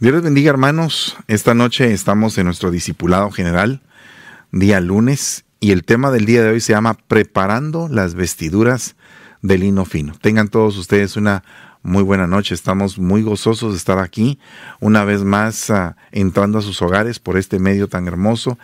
Dios les bendiga hermanos. Esta noche estamos en nuestro discipulado general, día lunes, y el tema del día de hoy se llama Preparando las vestiduras de lino fino. Tengan todos ustedes una muy buena noche. Estamos muy gozosos de estar aquí una vez más uh, entrando a sus hogares por este medio tan hermoso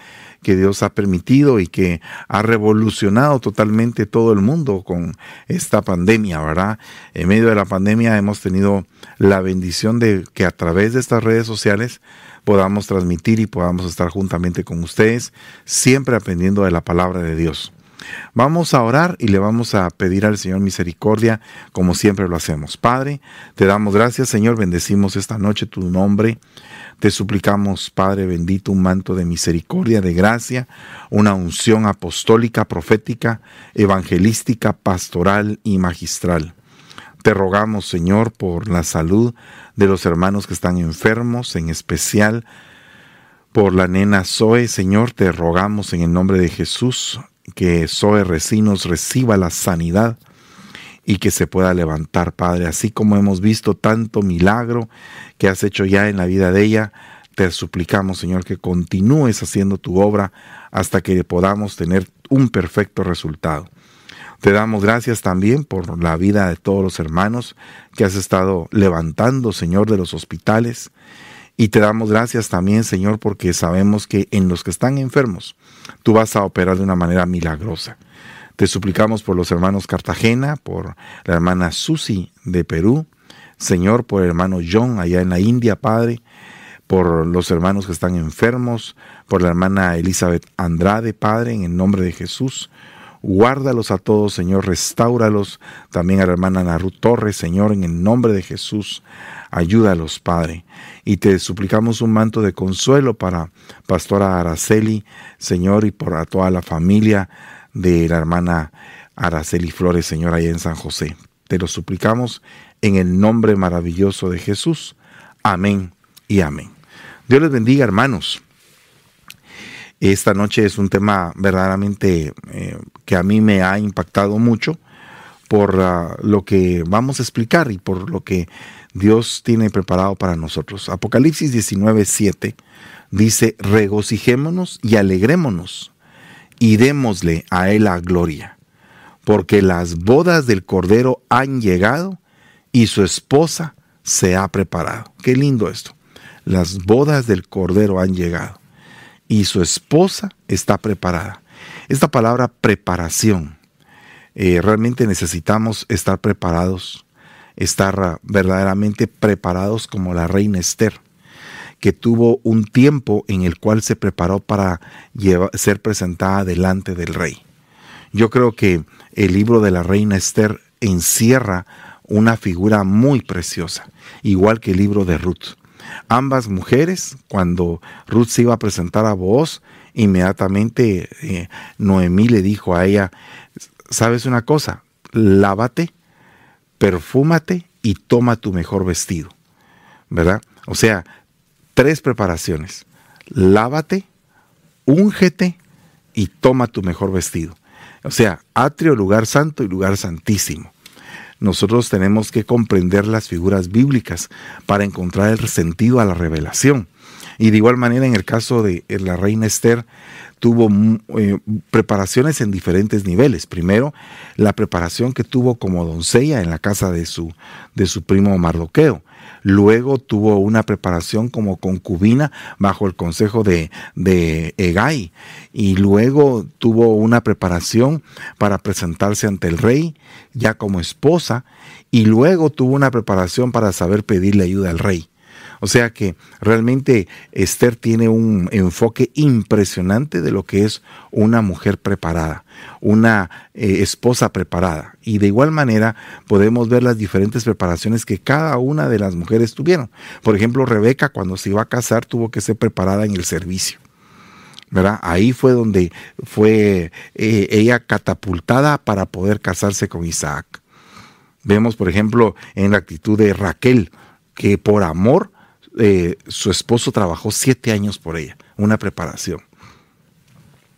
que Dios ha permitido y que ha revolucionado totalmente todo el mundo con esta pandemia, ¿verdad? En medio de la pandemia hemos tenido la bendición de que a través de estas redes sociales podamos transmitir y podamos estar juntamente con ustedes, siempre aprendiendo de la palabra de Dios. Vamos a orar y le vamos a pedir al Señor misericordia como siempre lo hacemos. Padre, te damos gracias Señor, bendecimos esta noche tu nombre. Te suplicamos, Padre bendito, un manto de misericordia, de gracia, una unción apostólica, profética, evangelística, pastoral y magistral. Te rogamos, Señor, por la salud de los hermanos que están enfermos, en especial por la nena Zoe, Señor, te rogamos en el nombre de Jesús que Zoe Recinos reciba la sanidad y que se pueda levantar, Padre, así como hemos visto tanto milagro que has hecho ya en la vida de ella. Te suplicamos, Señor, que continúes haciendo tu obra hasta que podamos tener un perfecto resultado. Te damos gracias también por la vida de todos los hermanos que has estado levantando, Señor, de los hospitales. Y te damos gracias también, Señor, porque sabemos que en los que están enfermos, tú vas a operar de una manera milagrosa. Te suplicamos por los hermanos Cartagena, por la hermana Susi de Perú, Señor, por el hermano John allá en la India, Padre, por los hermanos que están enfermos, por la hermana Elizabeth Andrade, Padre, en el nombre de Jesús. Guárdalos a todos, Señor, restáuralos. También a la hermana Naru Torres, Señor, en el nombre de Jesús. Ayúdalos, Padre. Y te suplicamos un manto de consuelo para Pastora Araceli, Señor, y por toda la familia de la hermana Araceli Flores, Señor, allá en San José. Te lo suplicamos en el nombre maravilloso de Jesús. Amén y amén. Dios les bendiga, hermanos. Esta noche es un tema verdaderamente eh, que a mí me ha impactado mucho por uh, lo que vamos a explicar y por lo que Dios tiene preparado para nosotros. Apocalipsis 19, 7 dice, regocijémonos y alegrémonos y démosle a Él la gloria, porque las bodas del Cordero han llegado y su esposa se ha preparado. Qué lindo esto. Las bodas del Cordero han llegado y su esposa está preparada. Esta palabra preparación, eh, realmente necesitamos estar preparados, estar verdaderamente preparados como la reina Esther que tuvo un tiempo en el cual se preparó para ser presentada delante del rey. Yo creo que el libro de la reina Esther encierra una figura muy preciosa, igual que el libro de Ruth. Ambas mujeres, cuando Ruth se iba a presentar a Booz, inmediatamente eh, Noemí le dijo a ella, sabes una cosa, lávate, perfúmate y toma tu mejor vestido, ¿verdad? O sea, tres preparaciones. Lávate, úngete y toma tu mejor vestido. O sea, atrio, lugar santo y lugar santísimo. Nosotros tenemos que comprender las figuras bíblicas para encontrar el sentido a la revelación. Y de igual manera, en el caso de la reina Esther, tuvo mm, eh, preparaciones en diferentes niveles. Primero, la preparación que tuvo como doncella en la casa de su, de su primo Mardoqueo. Luego tuvo una preparación como concubina bajo el consejo de, de Egay. Y luego tuvo una preparación para presentarse ante el rey ya como esposa. Y luego tuvo una preparación para saber pedirle ayuda al rey. O sea que realmente Esther tiene un enfoque impresionante de lo que es una mujer preparada, una eh, esposa preparada. Y de igual manera podemos ver las diferentes preparaciones que cada una de las mujeres tuvieron. Por ejemplo, Rebeca cuando se iba a casar tuvo que ser preparada en el servicio. ¿verdad? Ahí fue donde fue eh, ella catapultada para poder casarse con Isaac. Vemos, por ejemplo, en la actitud de Raquel, que por amor eh, su esposo trabajó siete años por ella, una preparación.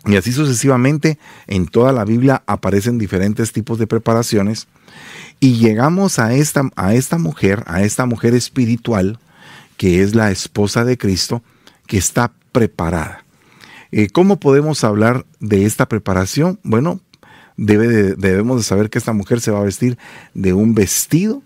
Y así sucesivamente en toda la Biblia aparecen diferentes tipos de preparaciones y llegamos a esta, a esta mujer, a esta mujer espiritual que es la esposa de Cristo, que está preparada. Eh, ¿Cómo podemos hablar de esta preparación? Bueno, debemos de saber que esta mujer se va a vestir de un vestido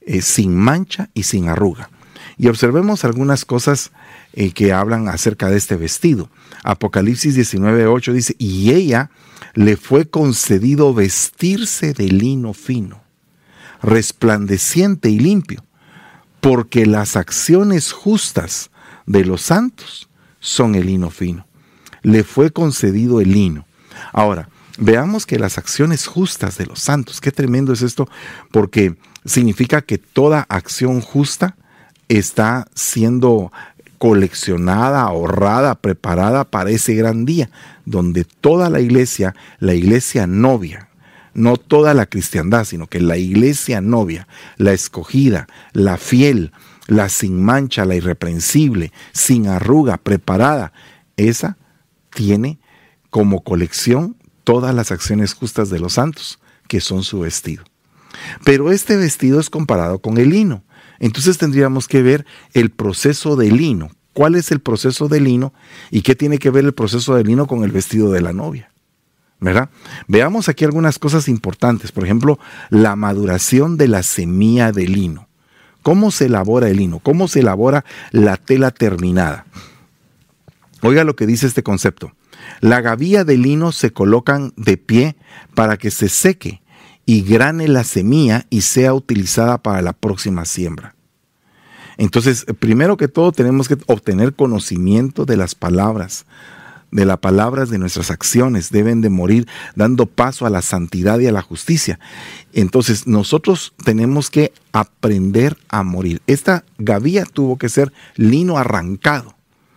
eh, sin mancha y sin arruga. Y observemos algunas cosas eh, que hablan acerca de este vestido. Apocalipsis 19:8 dice, y ella le fue concedido vestirse de lino fino, resplandeciente y limpio, porque las acciones justas de los santos son el lino fino. Le fue concedido el lino. Ahora, veamos que las acciones justas de los santos, qué tremendo es esto, porque significa que toda acción justa está siendo coleccionada, ahorrada, preparada para ese gran día, donde toda la iglesia, la iglesia novia, no toda la cristiandad, sino que la iglesia novia, la escogida, la fiel, la sin mancha, la irreprensible, sin arruga, preparada, esa tiene como colección todas las acciones justas de los santos, que son su vestido. Pero este vestido es comparado con el lino. Entonces tendríamos que ver el proceso del lino. ¿Cuál es el proceso del lino y qué tiene que ver el proceso del lino con el vestido de la novia? ¿Verdad? Veamos aquí algunas cosas importantes. Por ejemplo, la maduración de la semilla de lino. ¿Cómo se elabora el lino? ¿Cómo se elabora la tela terminada? Oiga lo que dice este concepto. La gavilla de lino se colocan de pie para que se seque y grane la semilla y sea utilizada para la próxima siembra. Entonces, primero que todo tenemos que obtener conocimiento de las palabras, de las palabras de nuestras acciones, deben de morir dando paso a la santidad y a la justicia. Entonces, nosotros tenemos que aprender a morir. Esta gavilla tuvo que ser lino arrancado,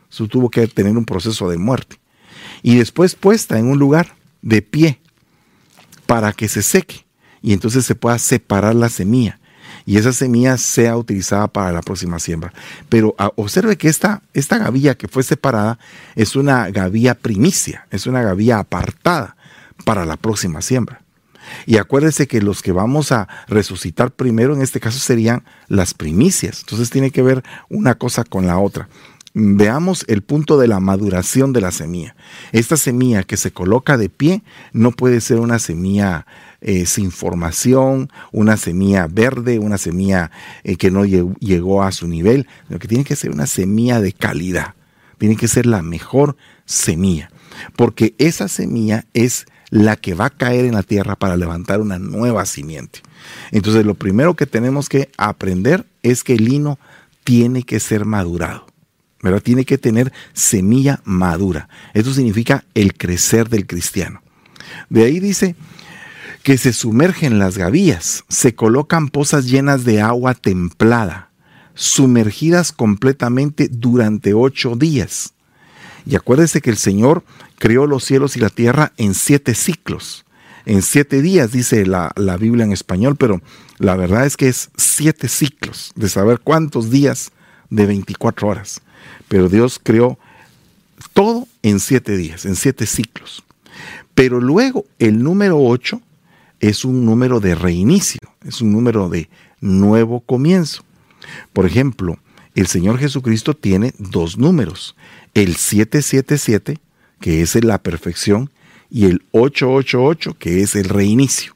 eso tuvo que tener un proceso de muerte. Y después puesta en un lugar de pie para que se seque y entonces se pueda separar la semilla y esa semilla sea utilizada para la próxima siembra. Pero ah, observe que esta, esta gavilla que fue separada es una gavilla primicia, es una gavilla apartada para la próxima siembra. Y acuérdese que los que vamos a resucitar primero en este caso serían las primicias. Entonces tiene que ver una cosa con la otra. Veamos el punto de la maduración de la semilla. Esta semilla que se coloca de pie no puede ser una semilla eh, sin formación, una semilla verde, una semilla eh, que no llegó a su nivel, sino que tiene que ser una semilla de calidad, tiene que ser la mejor semilla, porque esa semilla es la que va a caer en la tierra para levantar una nueva simiente. Entonces lo primero que tenemos que aprender es que el lino tiene que ser madurado. ¿verdad? Tiene que tener semilla madura. Eso significa el crecer del cristiano. De ahí dice que se sumergen las gavillas, se colocan pozas llenas de agua templada, sumergidas completamente durante ocho días. Y acuérdese que el Señor creó los cielos y la tierra en siete ciclos. En siete días, dice la, la Biblia en español, pero la verdad es que es siete ciclos, de saber cuántos días de 24 horas. Pero Dios creó todo en siete días, en siete ciclos. Pero luego el número ocho es un número de reinicio, es un número de nuevo comienzo. Por ejemplo, el Señor Jesucristo tiene dos números, el 777, que es la perfección, y el 888, que es el reinicio.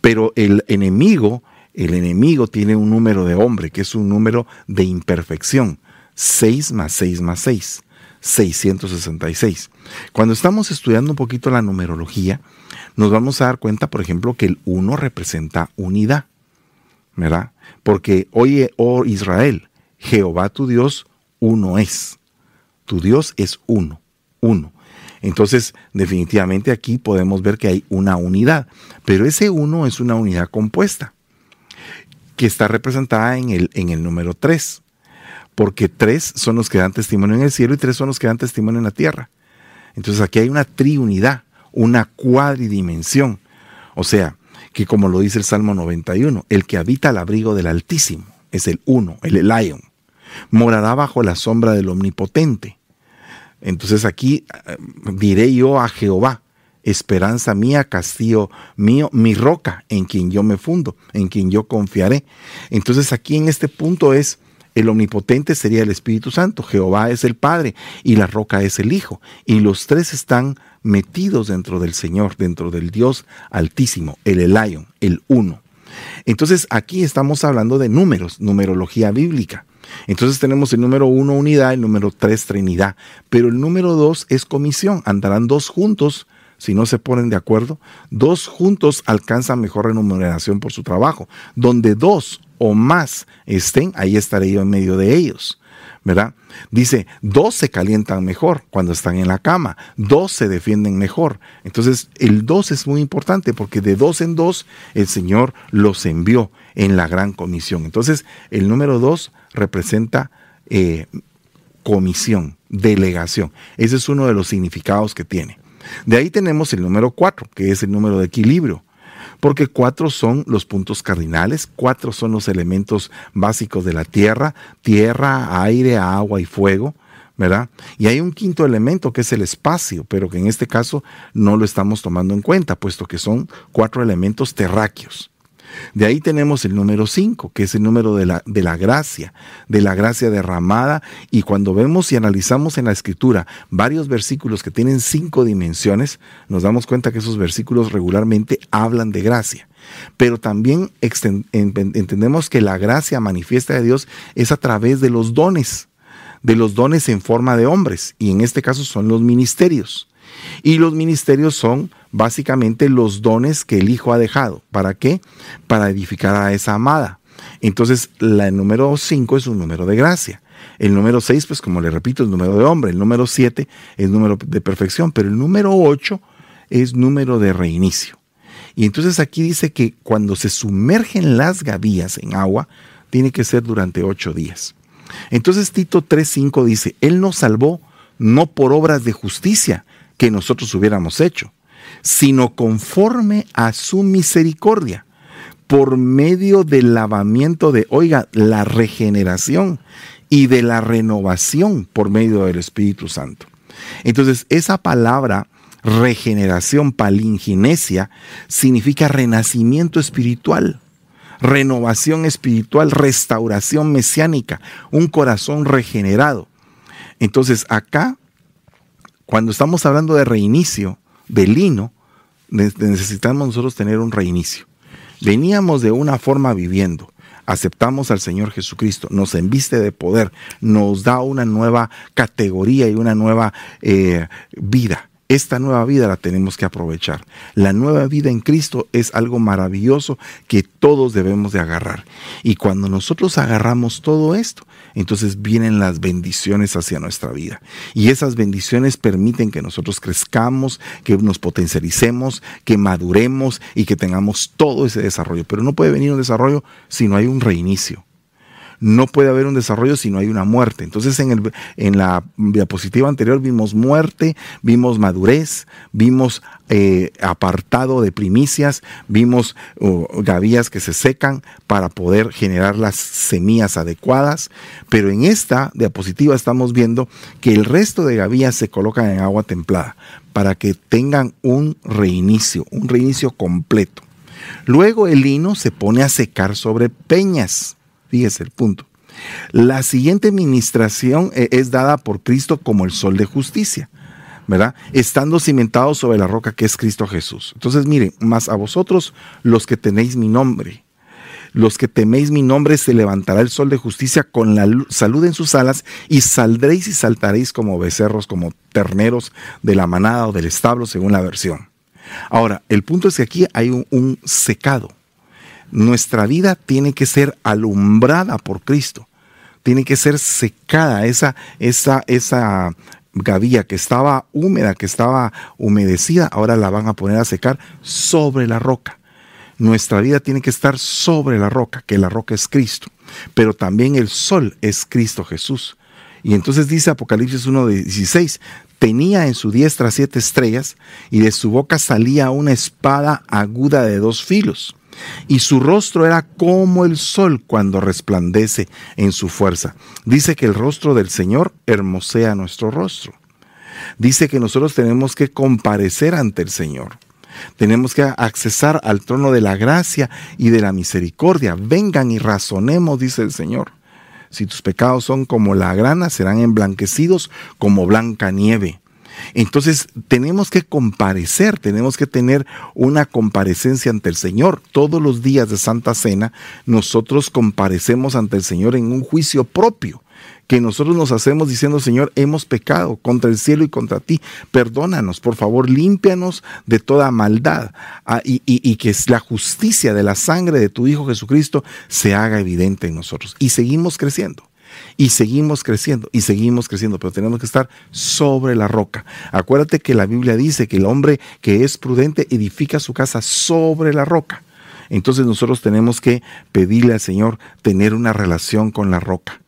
Pero el enemigo, el enemigo tiene un número de hombre, que es un número de imperfección, 6 más 6 más 6. 666. Cuando estamos estudiando un poquito la numerología, nos vamos a dar cuenta, por ejemplo, que el 1 representa unidad, ¿verdad? Porque oye, oh Israel, Jehová tu Dios, uno es. Tu Dios es uno, uno. Entonces, definitivamente aquí podemos ver que hay una unidad, pero ese uno es una unidad compuesta, que está representada en el, en el número 3, porque tres son los que dan testimonio en el cielo y tres son los que dan testimonio en la tierra. Entonces aquí hay una triunidad una cuadridimensión. O sea, que como lo dice el Salmo 91, el que habita al abrigo del Altísimo es el uno, el Elion. Morará bajo la sombra del Omnipotente. Entonces aquí eh, diré yo a Jehová, esperanza mía, castillo mío, mi roca en quien yo me fundo, en quien yo confiaré. Entonces aquí en este punto es El omnipotente sería el Espíritu Santo, Jehová es el Padre y la roca es el Hijo. Y los tres están metidos dentro del Señor, dentro del Dios altísimo, el Elion, el uno. Entonces aquí estamos hablando de números, numerología bíblica. Entonces tenemos el número uno, unidad, el número tres, trinidad. Pero el número dos es comisión. Andarán dos juntos si no se ponen de acuerdo. Dos juntos alcanzan mejor remuneración por su trabajo. Donde dos o más estén, ahí estaré yo en medio de ellos. ¿verdad? Dice, dos se calientan mejor cuando están en la cama, dos se defienden mejor. Entonces, el dos es muy importante porque de dos en dos el Señor los envió en la gran comisión. Entonces, el número dos representa eh, comisión, delegación. Ese es uno de los significados que tiene. De ahí tenemos el número cuatro, que es el número de equilibrio porque cuatro son los puntos cardinales, cuatro son los elementos básicos de la tierra, tierra, aire, agua y fuego. ¿verdad? Y hay un quinto elemento que es el espacio, pero que en este caso no lo estamos tomando en cuenta, puesto que son cuatro elementos terráqueos. De ahí tenemos el número 5, que es el número de la, de la gracia, de la gracia derramada. Y cuando vemos y analizamos en la escritura varios versículos que tienen cinco dimensiones, nos damos cuenta que esos versículos regularmente hablan de gracia. Pero también entendemos que la gracia manifiesta de Dios es a través de los dones, de los dones en forma de hombres, y en este caso son los ministerios. Y los ministerios son básicamente los dones que el Hijo ha dejado. ¿Para qué? Para edificar a esa amada. Entonces, la, el número 5 es un número de gracia. El número 6, pues como le repito, es número de hombre. El número 7 es número de perfección. Pero el número 8 es número de reinicio. Y entonces aquí dice que cuando se sumergen las gavillas en agua, tiene que ser durante ocho días. Entonces Tito 3.5 dice, Él nos salvó no por obras de justicia que nosotros hubiéramos hecho, sino conforme a su misericordia, por medio del lavamiento de, oiga, la regeneración y de la renovación por medio del Espíritu Santo. Entonces, esa palabra regeneración, palinginesia, significa renacimiento espiritual, renovación espiritual, restauración mesiánica, un corazón regenerado. Entonces, acá, cuando estamos hablando de reinicio, de lino, necesitamos nosotros tener un reinicio. Veníamos de una forma viviendo, aceptamos al Señor Jesucristo, nos enviste de poder, nos da una nueva categoría y una nueva eh, vida. Esta nueva vida la tenemos que aprovechar. La nueva vida en Cristo es algo maravilloso que todos debemos de agarrar. Y cuando nosotros agarramos todo esto, entonces vienen las bendiciones hacia nuestra vida. Y esas bendiciones permiten que nosotros crezcamos, que nos potencialicemos, que maduremos y que tengamos todo ese desarrollo. Pero no puede venir un desarrollo si no hay un reinicio no puede haber un desarrollo si no hay una muerte. Entonces en, el, en la diapositiva anterior vimos muerte, vimos madurez, vimos eh, apartado de primicias, vimos uh, gavillas que se secan para poder generar las semillas adecuadas, pero en esta diapositiva estamos viendo que el resto de gavillas se colocan en agua templada para que tengan un reinicio, un reinicio completo. Luego el lino se pone a secar sobre peñas. Fíjese el punto. La siguiente administración eh, es dada por Cristo como el sol de justicia, ¿verdad? Estando cimentado sobre la roca que es Cristo Jesús. Entonces, miren, más a vosotros los que tenéis mi nombre, los que teméis mi nombre, se levantará el sol de justicia con la salud en sus alas y saldréis y saltaréis como becerros, como terneros de la manada o del establo, según la versión. Ahora, el punto es que aquí hay un secado nuestra vida tiene que ser alumbrada por Cristo. Tiene que ser secada esa, esa, esa gavilla que estaba húmeda, que estaba humedecida, ahora la van a poner a secar sobre la roca. Nuestra vida tiene que estar sobre la roca, que la roca es Cristo, pero también el sol es Cristo Jesús. Y entonces dice Apocalipsis 1.16, tenía en su diestra siete estrellas y de su boca salía una espada aguda de dos filos y su rostro era como el sol cuando resplandece en su fuerza. Dice que el rostro del Señor hermosea nuestro rostro. Dice que nosotros tenemos que comparecer ante el Señor. Tenemos que accesar al trono de la gracia y de la misericordia. Vengan y razonemos, dice el Señor. Si tus pecados son como la grana, serán emblanquecidos como blanca nieve. Entonces tenemos que comparecer, tenemos que tener una comparecencia ante el Señor. Todos los días de Santa Cena nosotros comparecemos ante el Señor en un juicio propio que nosotros nos hacemos diciendo, Señor, hemos pecado contra el cielo y contra ti. Perdónanos, por favor, límpianos de toda maldad ah, y, y, que la justicia de la sangre de tu Hijo Jesucristo se haga evidente en nosotros. Y seguimos creciendo. Y seguimos creciendo y seguimos creciendo, pero tenemos que estar sobre la roca. Acuérdate que la Biblia dice que el hombre que es prudente edifica su casa sobre la roca. Entonces nosotros tenemos que pedirle al Señor tener una relación con la roca.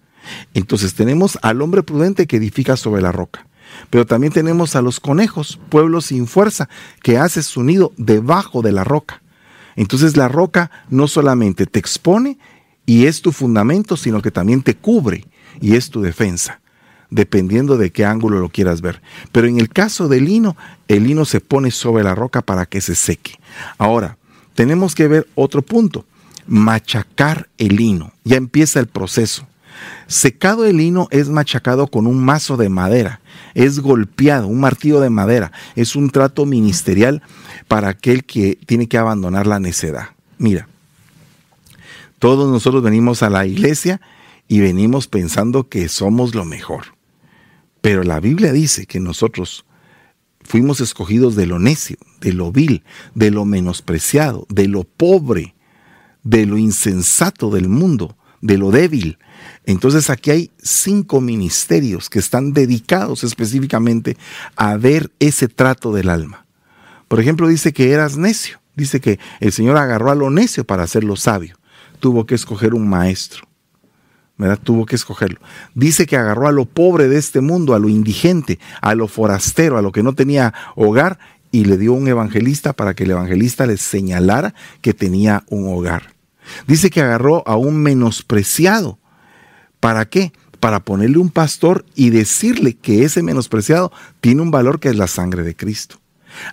Entonces tenemos al hombre prudente que edifica sobre la roca. Pero también tenemos a los conejos, pueblo sin fuerza, que hace su nido debajo de la roca. Entonces la roca no solamente te expone y es tu fundamento, sino que también te cubre y es tu defensa, dependiendo de qué ángulo lo quieras ver. Pero en el caso del lino, el lino se pone sobre la roca para que se seque. Ahora, tenemos que ver otro punto, machacar el lino. Ya empieza el proceso. Secado el lino es machacado con un mazo de madera, es golpeado, un martillo de madera, es un trato ministerial para aquel que tiene que abandonar la necedad. Mira, todos nosotros venimos a la iglesia y venimos pensando que somos lo mejor. Pero la Biblia dice que nosotros fuimos escogidos de lo necio, de lo vil, de lo menospreciado, de lo pobre, de lo insensato del mundo, de lo débil. Entonces aquí hay cinco ministerios que están dedicados específicamente a ver ese trato del alma. Por ejemplo, dice que eras necio. Dice que el Señor agarró a lo necio para hacerlo sabio tuvo que escoger un maestro. ¿verdad? Tuvo que escogerlo. Dice que agarró a lo pobre de este mundo, a lo indigente, a lo forastero, a lo que no tenía hogar, y le dio un evangelista para que el evangelista le señalara que tenía un hogar. Dice que agarró a un menospreciado. ¿Para qué? Para ponerle un pastor y decirle que ese menospreciado tiene un valor que es la sangre de Cristo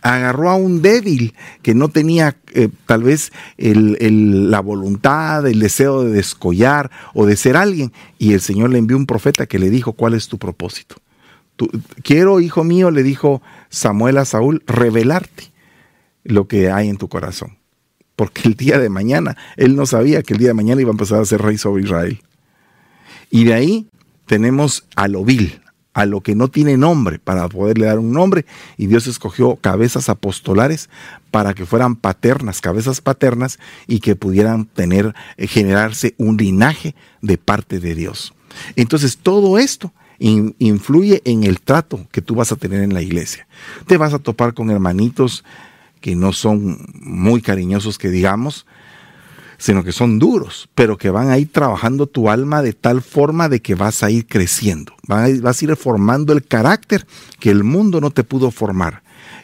agarró a un débil que no tenía eh, tal vez la voluntad, el deseo de descollar o de ser alguien, y el Señor le envió un profeta que le dijo, ¿cuál es tu propósito? quiero, hijo mío, le dijo Samuel a Saúl, revelarte lo que hay en tu corazón. Porque el día de mañana, él no sabía que el día de mañana iba a empezar a ser rey sobre Israel. Y de ahí tenemos a lo vil, a lo que no tiene nombre para poderle dar un nombre y Dios escogió cabezas apostolares para que fueran paternas, cabezas paternas y que pudieran tener eh, generarse un linaje de parte de Dios. Entonces todo esto influye en el trato que tú vas a tener en la iglesia. Te vas a topar con hermanitos que no son muy cariñosos que digamos, sino que son duros, pero que van a ir trabajando tu alma de tal forma de que vas a ir creciendo, vas a ir formando el carácter que el mundo no te pudo formar,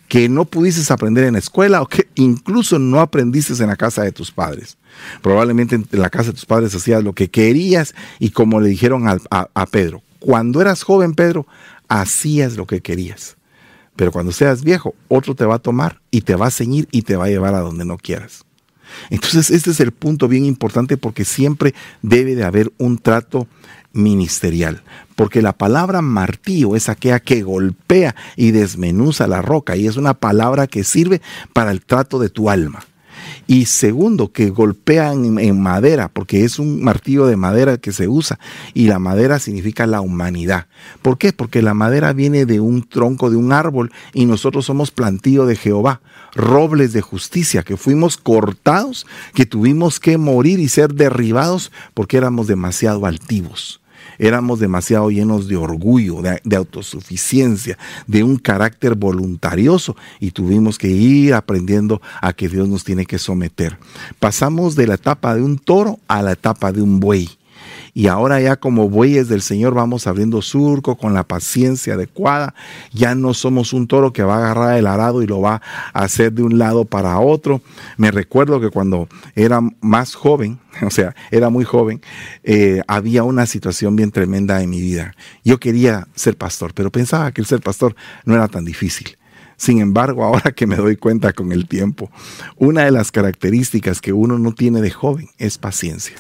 que no pudiste aprender en la escuela o que incluso no aprendiste en la casa de tus padres. Probablemente en la casa de tus padres hacías lo que querías y como le dijeron a, a Pedro, cuando eras joven Pedro, hacías lo que querías. Pero cuando seas viejo, otro te va a tomar y te va a ceñir y te va a llevar a donde no quieras. Entonces, este es el punto bien importante porque siempre debe de haber un trato ministerial, porque la palabra martillo es aquella que golpea y desmenuza la roca y es una palabra que sirve para el trato de tu alma. Y segundo, que golpean en, madera, porque es un martillo de madera que se usa. Y la madera significa la humanidad. ¿Por qué? Porque la madera viene de un tronco de un árbol y nosotros somos plantío de Jehová, robles de justicia, que fuimos cortados, que tuvimos que morir y ser derribados porque éramos demasiado altivos éramos demasiado llenos de orgullo, de, autosuficiencia, de un carácter voluntarioso y tuvimos que ir aprendiendo a que Dios nos tiene que someter. Pasamos de la etapa de un toro a la etapa de un buey y ahora ya como bueyes del Señor vamos abriendo surco con la paciencia adecuada. Ya no somos un toro que va a agarrar el arado y lo va a hacer de un lado para otro. Me recuerdo que cuando era más joven, o sea, era muy joven, eh, había una situación bien tremenda en mi vida. Yo quería ser pastor, pero pensaba que el ser pastor no era tan difícil. Sin embargo, ahora que me doy cuenta con el tiempo, una de las características que uno no tiene de joven es paciencia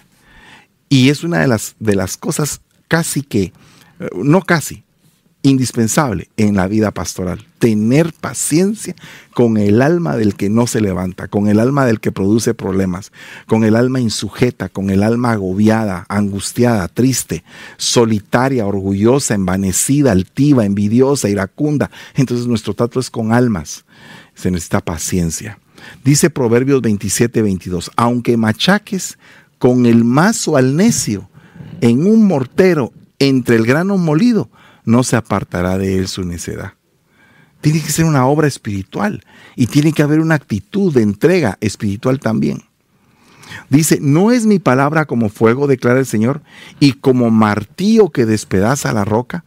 Y es una de las, de las cosas casi que, eh, no casi, indispensable en la vida pastoral. Tener paciencia con el alma del que no se levanta, con el alma del que produce problemas, con el alma insujeta, con el alma agobiada, angustiada, triste, solitaria, orgullosa, envanecida, altiva, envidiosa, iracunda. Entonces nuestro trato es con almas. Se necesita paciencia. Dice Proverbios 27, 22, aunque machaques con el mazo al necio en un mortero entre el grano molido, no se apartará de él su necedad. Tiene que ser una obra espiritual y tiene que haber una actitud de entrega espiritual también. Dice, no es mi palabra como fuego, declara el Señor, y como martillo que despedaza la roca.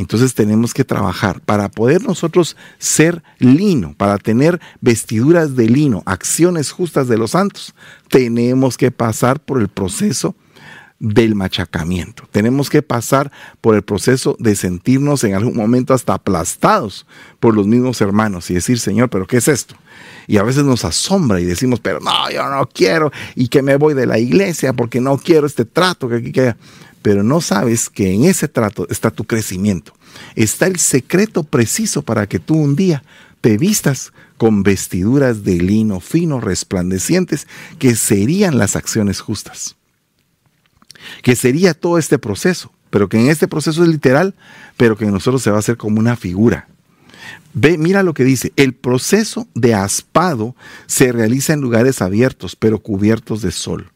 Entonces tenemos que trabajar para poder nosotros ser lino, para tener vestiduras de lino, acciones justas de los santos. Tenemos que pasar por el proceso del machacamiento. Tenemos que pasar por el proceso de sentirnos en algún momento hasta aplastados por los mismos hermanos y decir, Señor, pero ¿qué es esto? Y a veces nos asombra y decimos, pero no, yo no quiero y que me voy de la iglesia porque no quiero este trato que aquí queda. Pero no sabes que en ese trato está tu crecimiento. Está el secreto preciso para que tú un día te vistas con vestiduras de lino fino, resplandecientes, que serían las acciones justas que sería todo este proceso, pero que en este proceso es literal, pero que en nosotros se va a hacer como una figura. Ve, mira lo que dice, el proceso de aspado se realiza en lugares abiertos, pero cubiertos de sol.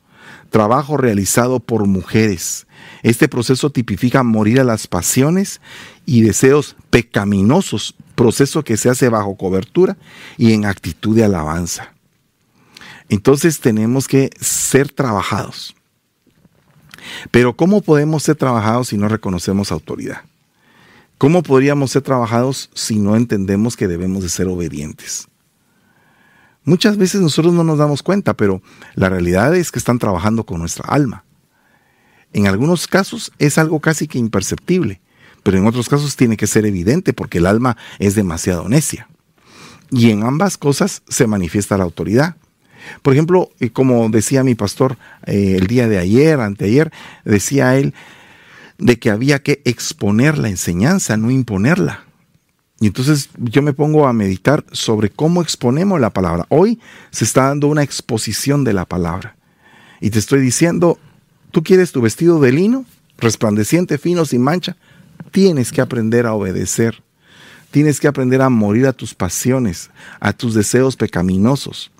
Trabajo realizado por mujeres. Este proceso tipifica morir a las pasiones y deseos pecaminosos, proceso que se hace bajo cobertura y en actitud de alabanza. Entonces tenemos que ser trabajados. Pero ¿cómo podemos ser trabajados si no reconocemos autoridad? ¿Cómo podríamos ser trabajados si no entendemos que debemos de ser obedientes? Muchas veces nosotros no nos damos cuenta, pero la realidad es que están trabajando con nuestra alma. En algunos casos es algo casi que imperceptible, pero en otros casos tiene que ser evidente porque el alma es demasiado necia. Y en ambas cosas se manifiesta la autoridad. Por ejemplo, eh, como decía mi pastor eh, el día de ayer, anteayer, decía él de que había que exponer la enseñanza, no imponerla. Y entonces yo me pongo a meditar sobre cómo exponemos la palabra. Hoy se está dando una exposición de la palabra. Y te estoy diciendo, tú quieres tu vestido de lino, resplandeciente, fino, sin mancha. Tienes que aprender a obedecer. Tienes que aprender a morir a tus pasiones, a tus deseos pecaminosos.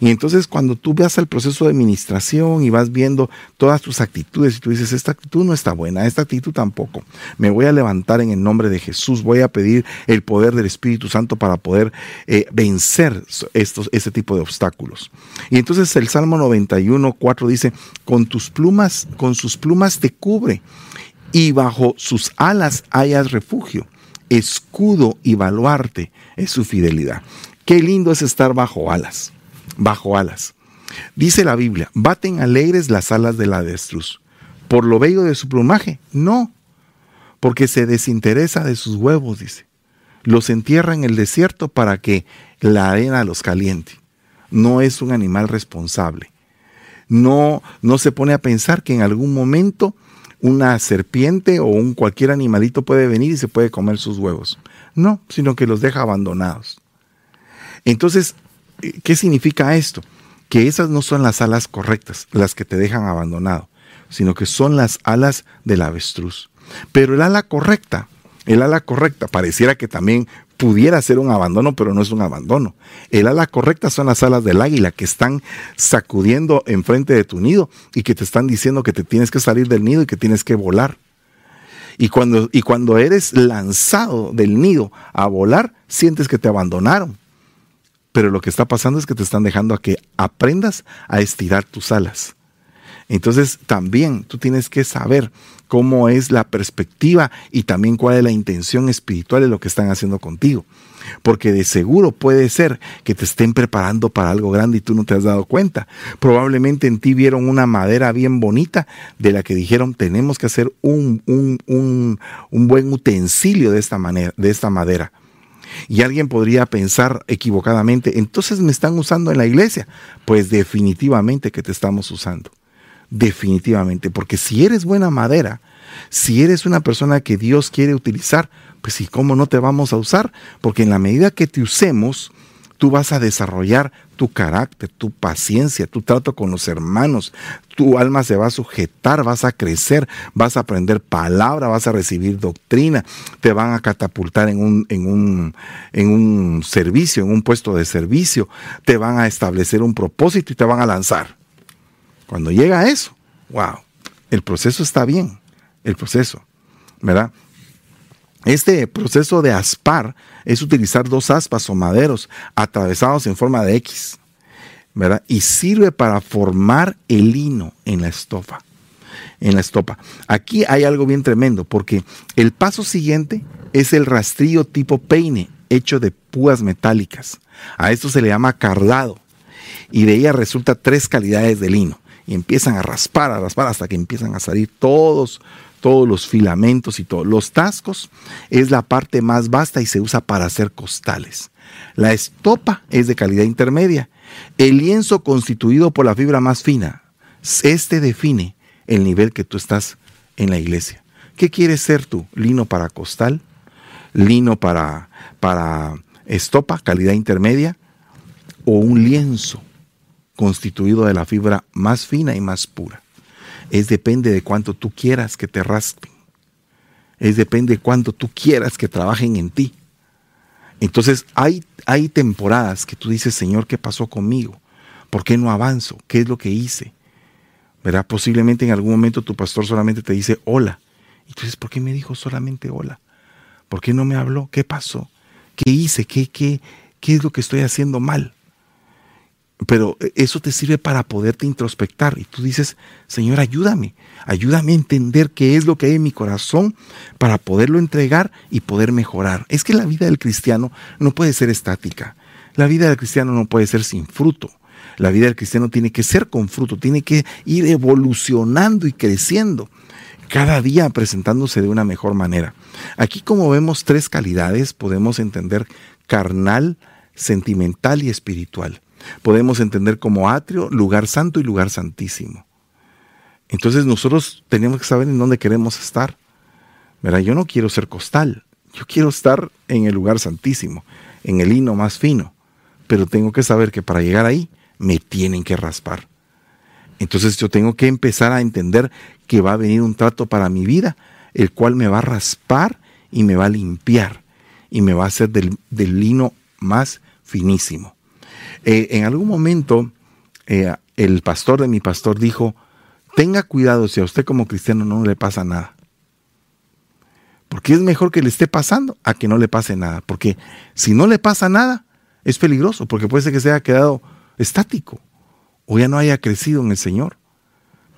Y entonces cuando tú veas el proceso de administración y vas viendo todas tus actitudes y tú dices, esta actitud no está buena, esta actitud tampoco, me voy a levantar en el nombre de Jesús, voy a pedir el poder del Espíritu Santo para poder eh, vencer estos, este tipo de obstáculos. Y entonces el Salmo 91, 4 dice, con tus plumas, con sus plumas te cubre y bajo sus alas hayas refugio escudo y baluarte es su fidelidad. Qué lindo es estar bajo alas bajo alas. Dice la Biblia, baten alegres las alas del avestruz. ¿Por lo bello de su plumaje? No, porque se desinteresa de sus huevos, dice. Los entierra en el desierto para que la arena los caliente. No es un animal responsable. No, no se pone a pensar que en algún momento una serpiente o un cualquier animalito puede venir y se puede comer sus huevos. No, sino que los deja abandonados. Entonces, ¿Qué significa esto? Que esas no son las alas correctas, las que te dejan abandonado, sino que son las alas del avestruz. Pero el ala correcta, el ala correcta pareciera que también pudiera ser un abandono, pero no es un abandono. El ala correcta son las alas del águila que están sacudiendo enfrente de tu nido y que te están diciendo que te tienes que salir del nido y que tienes que volar. Y cuando, y cuando eres lanzado del nido a volar, sientes que te abandonaron pero lo que está pasando es que te están dejando a que aprendas a estirar tus alas. Entonces también tú tienes que saber cómo es la perspectiva y también cuál es la intención espiritual de lo que están haciendo contigo. Porque de seguro puede ser que te estén preparando para algo grande y tú no te has dado cuenta. Probablemente en ti vieron una madera bien bonita de la que dijeron tenemos que hacer un, un, un, un buen utensilio de esta, manera, de esta madera y alguien podría pensar equivocadamente, entonces me están usando en la iglesia. Pues definitivamente que te estamos usando. definitivamente, porque si eres buena madera, si eres una persona que Dios quiere utilizar, pues sí, ¿cómo no te vamos a usar? Porque en la medida que te usemos, tú vas a desarrollar tu carácter, tu paciencia, tu trato con los hermanos, tu alma se va a sujetar, vas a crecer, vas a aprender palabra, vas a recibir doctrina, te van a catapultar en un, en un, en un servicio, en un puesto de servicio, te van a establecer un propósito y te van a lanzar. Cuando llega a eso, wow, el proceso está bien, el proceso, ¿verdad? Este proceso de aspar es utilizar dos aspas o maderos atravesados en forma de X, ¿verdad? Y sirve para formar el lino en la estofa. En la estopa. Aquí hay algo bien tremendo, porque el paso siguiente es el rastrillo tipo peine, hecho de púas metálicas. A esto se le llama cardado. Y de ella resulta tres calidades de lino. Y empiezan a raspar, a raspar, hasta que empiezan a salir todos todos los filamentos y todos Los tascos es la parte más vasta y se usa para hacer costales. La estopa es de calidad intermedia. El lienzo constituido por la fibra más fina. Este define el nivel que tú estás en la iglesia. ¿Qué quieres ser tú? ¿Lino para costal? ¿Lino para, para estopa, calidad intermedia? ¿O un lienzo constituido de la fibra más fina y más pura? Es depende de cuánto tú quieras que te raspen. Es depende de cuánto tú quieras que trabajen en ti. Entonces hay, hay temporadas que tú dices, Señor, ¿qué pasó conmigo? ¿Por qué no avanzo? ¿Qué es lo que hice? ¿Verdad? Posiblemente en algún momento tu pastor solamente te dice hola. Y tú dices, ¿por qué me dijo solamente hola? ¿Por qué no me habló? ¿Qué pasó? ¿Qué hice? ¿Qué, qué, qué es lo que estoy haciendo mal? Pero eso te sirve para poderte introspectar. Y tú dices, Señor, ayúdame, ayúdame a entender qué es lo que hay en mi corazón para poderlo entregar y poder mejorar. Es que la vida del cristiano no puede ser estática. La vida del cristiano no puede ser sin fruto. La vida del cristiano tiene que ser con fruto, tiene que ir evolucionando y creciendo, cada día presentándose de una mejor manera. Aquí como vemos tres calidades, podemos entender carnal, sentimental y espiritual podemos entender como atrio, lugar santo y lugar santísimo. Entonces nosotros tenemos que saber en dónde queremos estar. Mira, Yo no quiero ser costal, yo quiero estar en el lugar santísimo, en el hino más fino, pero tengo que saber que para llegar ahí me tienen que raspar. Entonces yo tengo que empezar a entender que va a venir un trato para mi vida, el cual me va a raspar y me va a limpiar y me va a hacer del, del lino más finísimo. Eh, en algún momento eh, el pastor de mi pastor dijo, tenga cuidado si a usted como cristiano no le pasa nada. Porque es mejor que le esté pasando a que no le pase nada. Porque si no le pasa nada, es peligroso, porque puede ser que se haya quedado estático o ya no haya crecido en el Señor.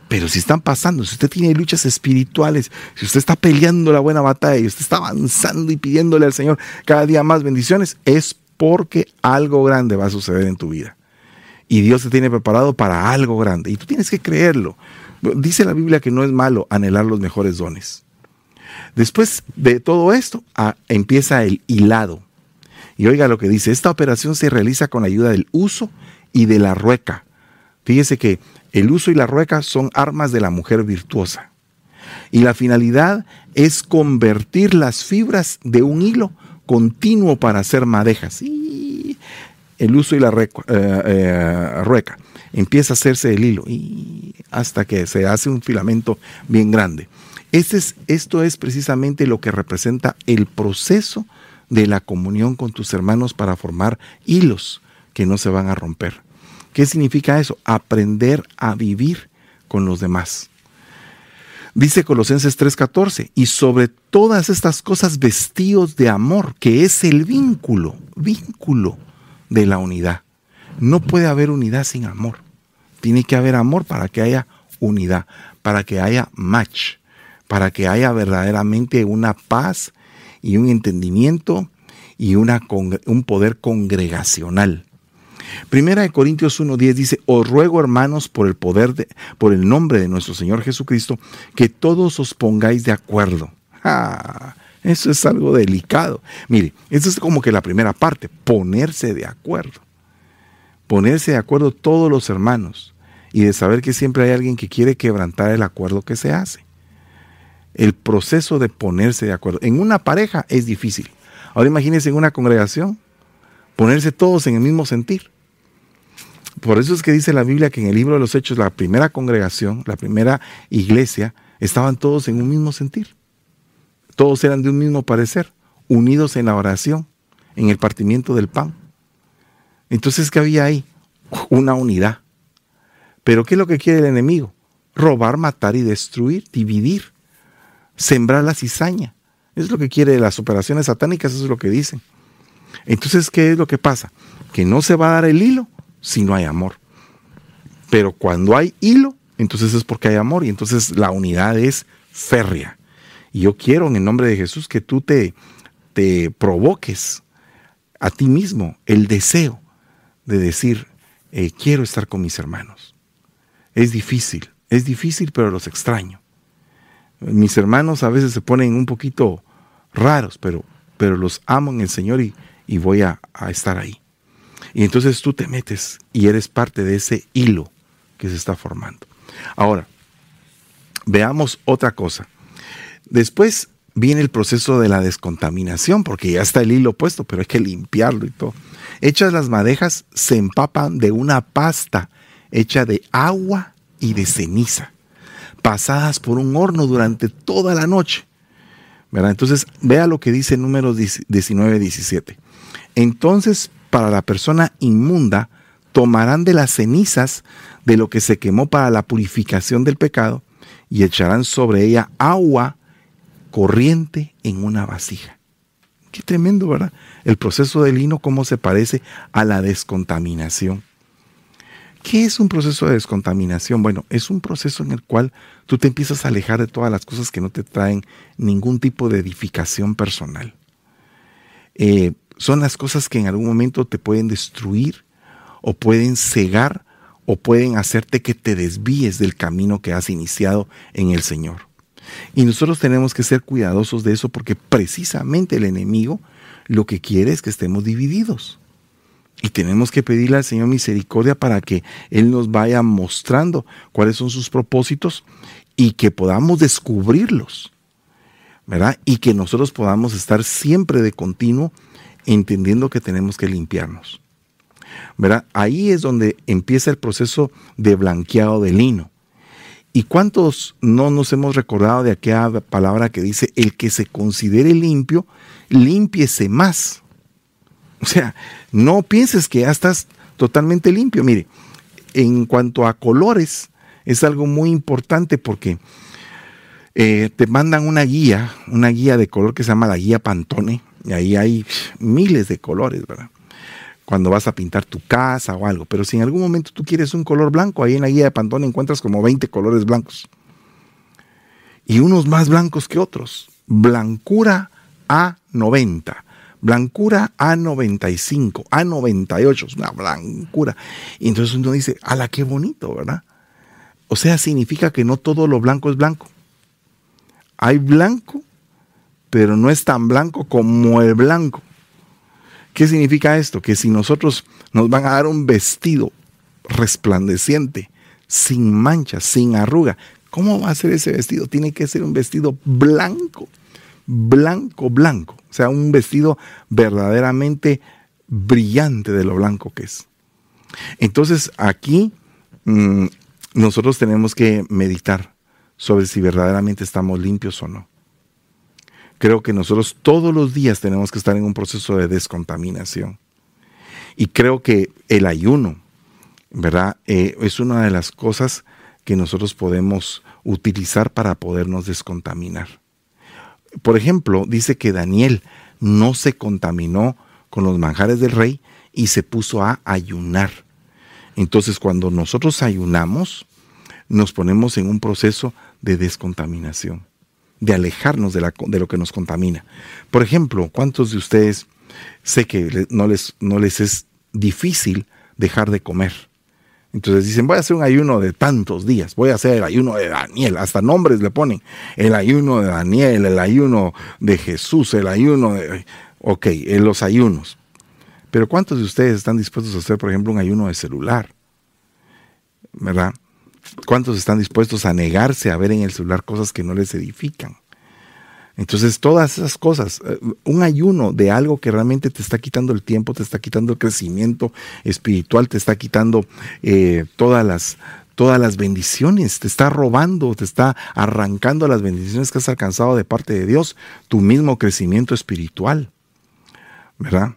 Pero si están pasando, si usted tiene luchas espirituales, si usted está peleando la buena batalla y usted está avanzando y pidiéndole al Señor cada día más bendiciones, es porque algo grande va a suceder en tu vida. Y Dios te tiene preparado para algo grande. Y tú tienes que creerlo. Dice la Biblia que no es malo anhelar los mejores dones. Después de todo esto, ah, empieza el hilado. Y oiga lo que dice, esta operación se realiza con la ayuda del uso y de la rueca. Fíjese que el uso y la rueca son armas de la mujer virtuosa. Y la finalidad es convertir las fibras de un hilo continuo para hacer madejas. Y el uso y la eh, eh, rueca. Empieza a hacerse el hilo y hasta que se hace un filamento bien grande. Este es, esto es precisamente lo que representa el proceso de la comunión con tus hermanos para formar hilos que no se van a romper. ¿Qué significa eso? Aprender a vivir con los demás. Dice Colosenses 3:14, y sobre todas estas cosas vestidos de amor, que es el vínculo, vínculo de la unidad. No puede haber unidad sin amor. Tiene que haber amor para que haya unidad, para que haya match, para que haya verdaderamente una paz y un entendimiento y una, un poder congregacional. Primera de Corintios 1.10 dice, os ruego hermanos por el poder, de, por el nombre de nuestro Señor Jesucristo, que todos os pongáis de acuerdo. Ah, eso es algo delicado. Mire, eso es como que la primera parte, ponerse de acuerdo. Ponerse de acuerdo todos los hermanos. y de saber que siempre hay alguien que quiere quebrantar el acuerdo que se hace. El proceso de ponerse de acuerdo. En una pareja es difícil. Ahora imagínense en una congregación, ponerse todos en el mismo sentir. Por eso es que dice la Biblia que en el libro de los Hechos, la primera congregación, la primera iglesia, estaban todos en un mismo sentir. Todos eran de un mismo parecer, unidos en la oración, en el partimiento del pan. Entonces, ¿qué había ahí? Una unidad. Pero ¿qué es lo que quiere el enemigo? Robar, matar y destruir, dividir, sembrar la cizaña. Eso es lo que quiere las operaciones satánicas, eso es lo que dicen. Entonces, ¿qué es lo que pasa? Que no se va a dar el hilo si no hay amor. Pero cuando hay hilo, entonces es porque hay amor y entonces la unidad es férrea. Y yo quiero en el nombre de Jesús que tú te, te provoques a ti mismo el deseo de decir, eh, quiero estar con mis hermanos. Es difícil, es difícil, pero los extraño. Mis hermanos a veces se ponen un poquito raros, pero, pero los amo en el Señor y, y voy a, a estar ahí. Y entonces tú te metes y eres parte de ese hilo que se está formando. Ahora, veamos otra cosa. Después viene el proceso de la descontaminación, porque ya está el hilo puesto, pero hay que limpiarlo y todo. Hechas las madejas, se empapan de una pasta hecha de agua y de ceniza, pasadas por un horno durante toda la noche. ¿Verdad? Entonces, vea lo que dice números 19, 17. Entonces, para la persona inmunda, tomarán de las cenizas de lo que se quemó para la purificación del pecado y echarán sobre ella agua corriente en una vasija. Qué tremendo, ¿verdad? El proceso del lino, cómo se parece a la descontaminación. ¿Qué es un proceso de descontaminación? Bueno, es un proceso en el cual tú te empiezas a alejar de todas las cosas que no te traen ningún tipo de edificación personal. Eh, son las cosas que en algún momento te pueden destruir o pueden cegar o pueden hacerte que te desvíes del camino que has iniciado en el Señor. Y nosotros tenemos que ser cuidadosos de eso porque precisamente el enemigo lo que quiere es que estemos divididos. Y tenemos que pedirle al Señor misericordia para que Él nos vaya mostrando cuáles son sus propósitos y que podamos descubrirlos, ¿verdad? Y que nosotros podamos estar siempre de continuo entendiendo que tenemos que limpiarnos. ¿verdad? Ahí es donde empieza el proceso de blanqueado del lino. ¿Y cuántos no nos hemos recordado de aquella palabra que dice, el que se considere limpio, límpiese más? O sea, no pienses que ya estás totalmente limpio. Mire, en cuanto a colores, es algo muy importante porque eh, te mandan una guía, una guía de color que se llama la guía Pantone, y ahí hay miles de colores, ¿verdad? cuando vas a pintar tu casa o algo. Pero si en algún momento tú quieres un color blanco, ahí en la guía de Pantone encuentras como 20 colores blancos. Y unos más blancos que otros. Blancura A90, blancura A95, A98, es una blancura. Y entonces uno dice, ala, qué bonito, ¿verdad? O sea, significa que no todo lo blanco es blanco. Hay blanco, pero no es tan blanco como el blanco. ¿Qué significa esto? Que si nosotros nos van a dar un vestido resplandeciente, sin mancha, sin arruga, ¿cómo va a ser ese vestido? Tiene que ser un vestido blanco, blanco, blanco. O sea, un vestido verdaderamente brillante de lo blanco que es. Entonces aquí mm, nosotros tenemos que meditar sobre si verdaderamente estamos limpios o no creo que nosotros todos los días tenemos que estar en un proceso de descontaminación. Y creo que el ayuno, ¿verdad? Eh, es una de las cosas que nosotros podemos utilizar para podernos descontaminar. Por ejemplo, dice que Daniel no se contaminó con los manjares del rey y se puso a ayunar. Entonces, cuando nosotros ayunamos, nos ponemos en un proceso de descontaminación de alejarnos de, la, de, lo que nos contamina. Por ejemplo, ¿cuántos de ustedes sé que no les, no les es difícil dejar de comer? Entonces dicen, voy a hacer un ayuno de tantos días, voy a hacer el ayuno de Daniel, hasta nombres le ponen, el ayuno de Daniel, el ayuno de Jesús, el ayuno de... Ok, los ayunos. Pero ¿cuántos de ustedes están dispuestos a hacer, por ejemplo, un ayuno de celular? ¿Verdad? ¿Cuántos están dispuestos a negarse a ver en el celular cosas que no les edifican? Entonces, todas esas cosas, eh, un ayuno de algo que realmente te está quitando el tiempo, te está quitando el crecimiento espiritual, te está quitando eh, todas las todas las bendiciones, te está robando, te está arrancando las bendiciones que has alcanzado de parte de Dios, tu mismo crecimiento espiritual. ¿Verdad?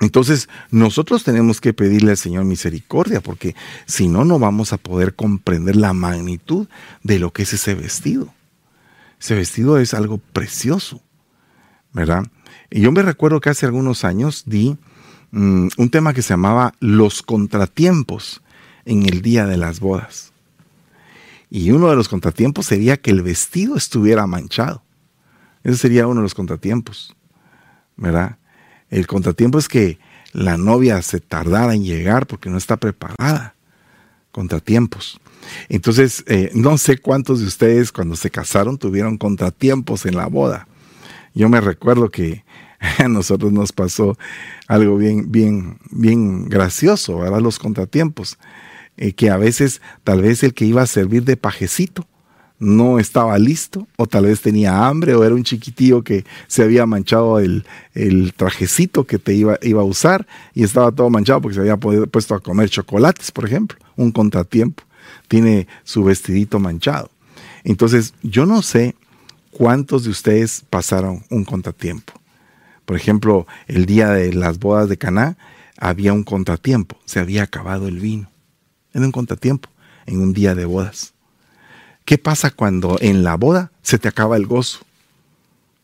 Entonces, nosotros tenemos que pedirle al Señor misericordia, porque si no, no vamos a poder comprender la magnitud de lo que es ese vestido. Ese vestido es algo precioso, ¿verdad? Y yo me recuerdo que hace algunos años di mm, un tema que se llamaba Los contratiempos en el día de las bodas. Y uno de los contratiempos sería que el vestido estuviera manchado. Ese sería uno de los contratiempos, ¿verdad? El contratiempo es que la novia se tardara en llegar porque no está preparada. Contratiempos. Entonces, eh, no sé cuántos de ustedes cuando se casaron tuvieron contratiempos en la boda. Yo me recuerdo que a nosotros nos pasó algo bien, bien, bien gracioso, ¿verdad? Los contratiempos. Eh, que a veces tal vez el que iba a servir de pajecito no estaba listo, o tal vez tenía hambre, o era un chiquitillo que se había manchado el, trajecito que te iba, iba, a usar y estaba todo manchado porque se había puesto a comer chocolates, por ejemplo, un contratiempo. Tiene su vestidito manchado. Entonces, yo no sé cuántos de ustedes pasaron un contratiempo. Por ejemplo, el día de las bodas de Caná había un contratiempo, se había acabado el vino en un contratiempo, en un día de bodas. ¿Qué pasa cuando en la boda se te acaba el gozo?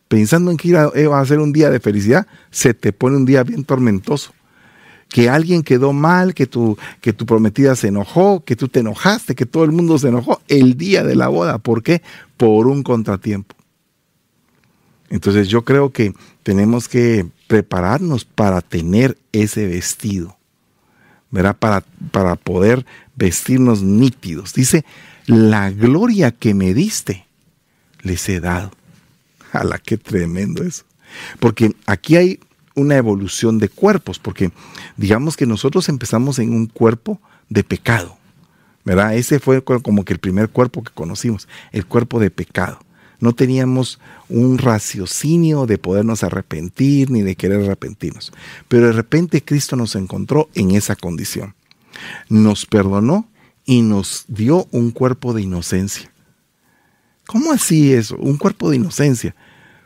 Pensando en que iba a ser un día de felicidad, se te pone un día bien tormentoso. Que alguien quedó mal, que tu, que tu prometida se enojó, que tú te enojaste, que todo el mundo se enojó el día de la boda. ¿Por qué? Por un contratiempo. Entonces yo creo que tenemos que prepararnos para tener ese vestido ¿verdad? Para, para poder vestirnos nítidos. Dice, la gloria que me diste, les he dado. la qué tremendo eso! Porque aquí hay una evolución de cuerpos, porque digamos que nosotros empezamos en un cuerpo de pecado, ¿verdad? Ese fue como que el primer cuerpo que conocimos, el cuerpo de pecado no teníamos un raciocinio de podernos arrepentir ni de querer arrepentirnos. Pero de repente Cristo nos encontró en esa condición. Nos perdonó y nos dio un cuerpo de inocencia. ¿Cómo así eso? Un cuerpo de inocencia.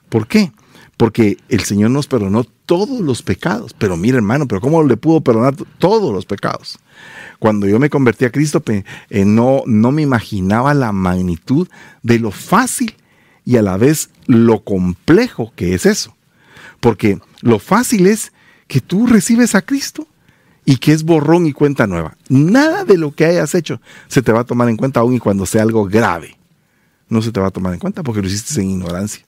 ¿Por qué? Porque el Señor nos perdonó todos los pecados. Pero mire hermano, pero ¿cómo le pudo perdonar todos los pecados? Cuando yo me convertí a Cristo, eh, no, no me imaginaba la magnitud de lo fácil y a la vez lo complejo que es eso. Porque lo fácil es que tú recibes a Cristo y que es borrón y cuenta nueva. Nada de lo que hayas hecho se te va a tomar en cuenta aún y cuando sea algo grave. No se te va a tomar en cuenta porque lo hiciste en ignorancia.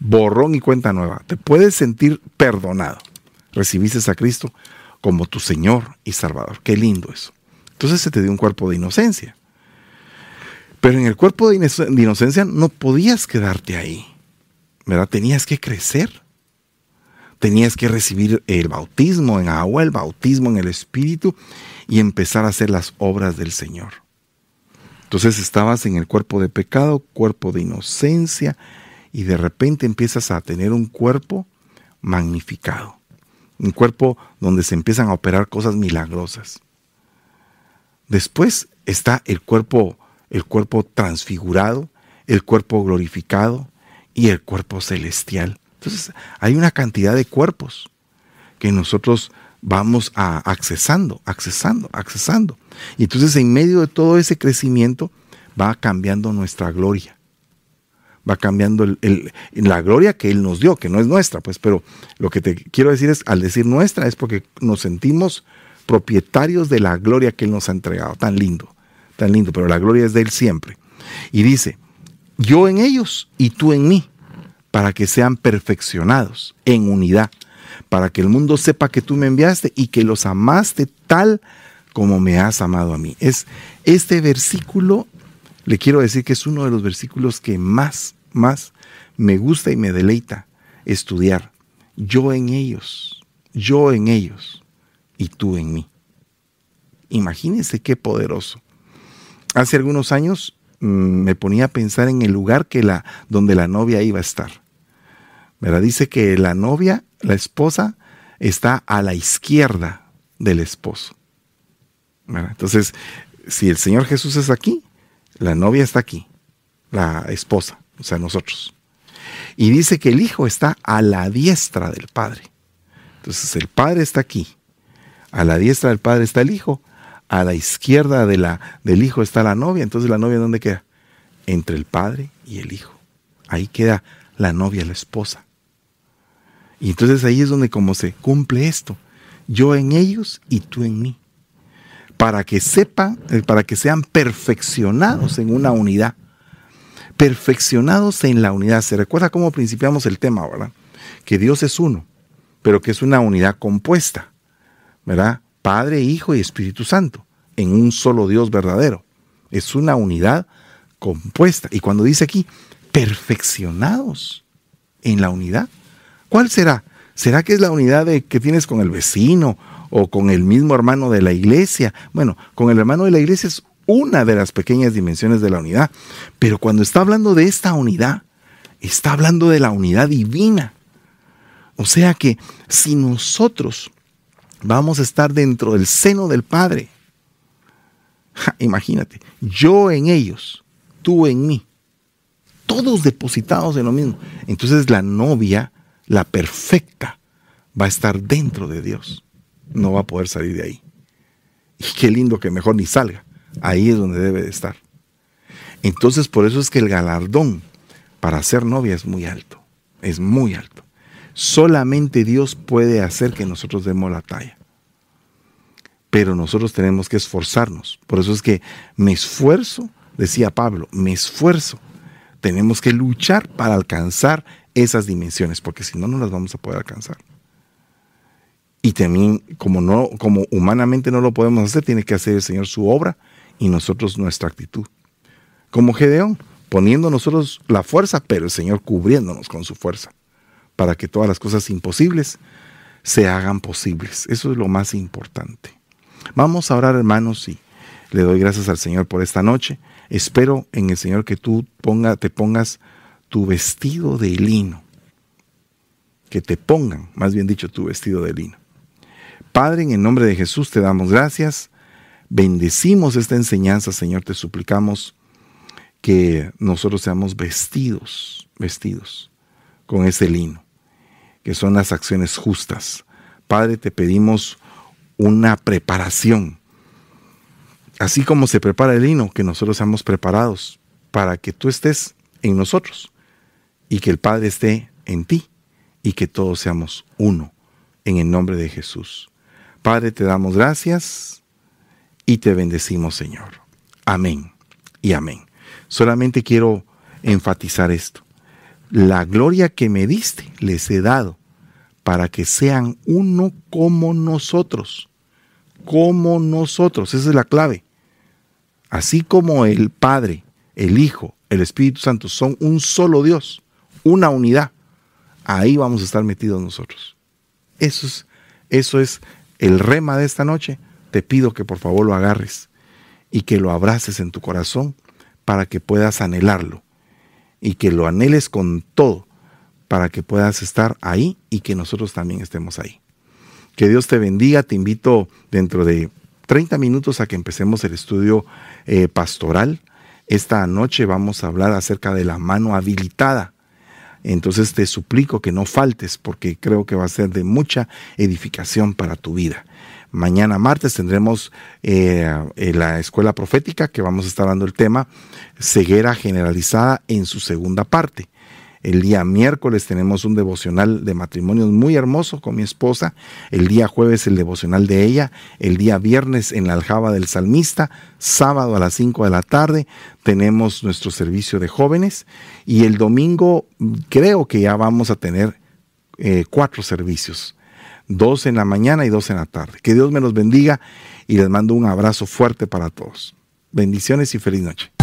Borrón y cuenta nueva. Te puedes sentir perdonado. Recibiste a Cristo como tu Señor y Salvador. Qué lindo eso. Entonces se te dio un cuerpo de inocencia. Pero en el cuerpo de inocencia no podías quedarte ahí, ¿verdad? Tenías que crecer. Tenías que recibir el bautismo en agua, el bautismo en el Espíritu y empezar a hacer las obras del Señor. Entonces estabas en el cuerpo de pecado, cuerpo de inocencia, y de repente empiezas a tener un cuerpo magnificado. Un cuerpo donde se empiezan a operar cosas milagrosas. Después está el cuerpo el cuerpo transfigurado, el cuerpo glorificado y el cuerpo celestial. Entonces, hay una cantidad de cuerpos que nosotros vamos a accesando, accesando, accesando. Y entonces en medio de todo ese crecimiento va cambiando nuestra gloria. Va cambiando la gloria que Él nos dio, que no es nuestra, pues, pero lo que te quiero decir es, al decir nuestra, es porque nos sentimos propietarios de la gloria que Él nos ha entregado. Tan lindo tan lindo, pero la gloria es de Él siempre. Y dice, yo en ellos y tú en mí, para que sean perfeccionados en unidad, para que el mundo sepa que tú me enviaste y que los amaste tal como me has amado a mí. Es este versículo, le quiero decir que es uno de los versículos que más, más me gusta y me deleita estudiar. Yo en ellos, yo en ellos y tú en mí. Imagínense qué poderoso. hace algunos años mm, me ponía a pensar en el lugar que la, donde la novia iba a estar. ¿Verdad? Dice que la novia, la esposa, está a la izquierda del esposo. Entonces, si el Señor Jesús es aquí, la novia está aquí, la esposa, o sea, nosotros. Y dice que el Hijo está a la diestra del Padre. Entonces el Padre está aquí, a la diestra del Padre está el Hijo, a la izquierda de la, del Hijo está la novia. Entonces la novia ¿dónde queda? Entre el Padre y el Hijo. Ahí queda la novia, la esposa. Y entonces ahí es donde como se cumple esto. Yo en ellos y tú en mí. Para que sepan, eh, para que sean perfeccionados en una unidad. Perfeccionados en la unidad. Se recuerda cómo principiamos el tema, ¿verdad? Que Dios es uno, pero que es una unidad compuesta, ¿verdad? Padre, Hijo y Espíritu Santo, en un solo Dios verdadero. Es una unidad compuesta. Y cuando dice aquí, perfeccionados en la unidad, ¿cuál será? ¿Será que es la unidad que tienes con el vecino o con el mismo hermano de la iglesia? Bueno, con el hermano de la iglesia es una de las pequeñas dimensiones de la unidad. Pero cuando está hablando de esta unidad, está hablando de la unidad divina. O sea que si nosotros vamos a estar dentro del seno del Padre. imagínate, yo en ellos, tú en mí, todos depositados en lo mismo. Entonces la novia, la perfecta, va a estar dentro de Dios. No va a poder salir de ahí. Y qué lindo que mejor ni salga. Ahí es donde debe de estar. Entonces por eso es que el galardón para ser novia es muy alto. Es muy alto. Solamente Dios puede hacer que nosotros demos la talla. Pero nosotros tenemos que esforzarnos. Por eso es que me esfuerzo, decía Pablo, me esfuerzo. Tenemos que luchar para alcanzar esas dimensiones, porque si no, no las vamos a poder alcanzar. Y también, como, no, como humanamente no lo podemos hacer, tiene que hacer el Señor su obra y nosotros nuestra actitud. Como Gedeón, poniendo nosotros la fuerza, pero el Señor cubriéndonos con su fuerza para que todas las cosas imposibles se hagan posibles. Eso es lo más importante. Vamos a orar, hermanos, y le doy gracias al Señor por esta noche. Espero en el Señor que tú ponga, te pongas tu vestido de lino. Que te pongan, más bien dicho, tu vestido de lino. Padre, en el nombre de Jesús te damos gracias. Bendecimos esta enseñanza, Señor. Te suplicamos que nosotros seamos vestidos, vestidos con ese lino que son las acciones justas. Padre, te pedimos una preparación. Así como se prepara el lino, que nosotros seamos preparados para que tú estés en nosotros y que el Padre esté en ti y que todos seamos uno en el nombre de Jesús. Padre, te damos gracias y te bendecimos, Señor. Amén y amén. Solamente quiero enfatizar esto la gloria que me diste les he dado, para que sean uno como nosotros, como nosotros, esa es la clave. Así como el Padre, el Hijo, el Espíritu Santo son un solo Dios, una unidad, ahí vamos a estar metidos nosotros. Eso es, eso es el rema de esta noche. Te pido que por favor lo agarres y que lo abraces en tu corazón para que puedas anhelarlo y que lo anheles con todo para que puedas estar ahí y que nosotros también estemos ahí. Que Dios te bendiga. Te invito dentro de 30 minutos a que empecemos el estudio eh, pastoral. Esta noche vamos a hablar acerca de la mano habilitada. Entonces te suplico que no faltes porque creo que va a ser de mucha edificación para tu vida. Mañana martes tendremos eh, la escuela profética que vamos a estar dando el tema ceguera generalizada en su segunda parte. El día miércoles tenemos un devocional de matrimonios muy hermoso con mi esposa. El día jueves el devocional de ella. El día viernes en la aljaba del salmista. Sábado a las 5 de la tarde tenemos nuestro servicio de jóvenes. Y el domingo creo que ya vamos a tener eh, cuatro servicios dos en la mañana y dos en la tarde. Que Dios me los bendiga y les mando un abrazo fuerte para todos. Bendiciones y feliz noche.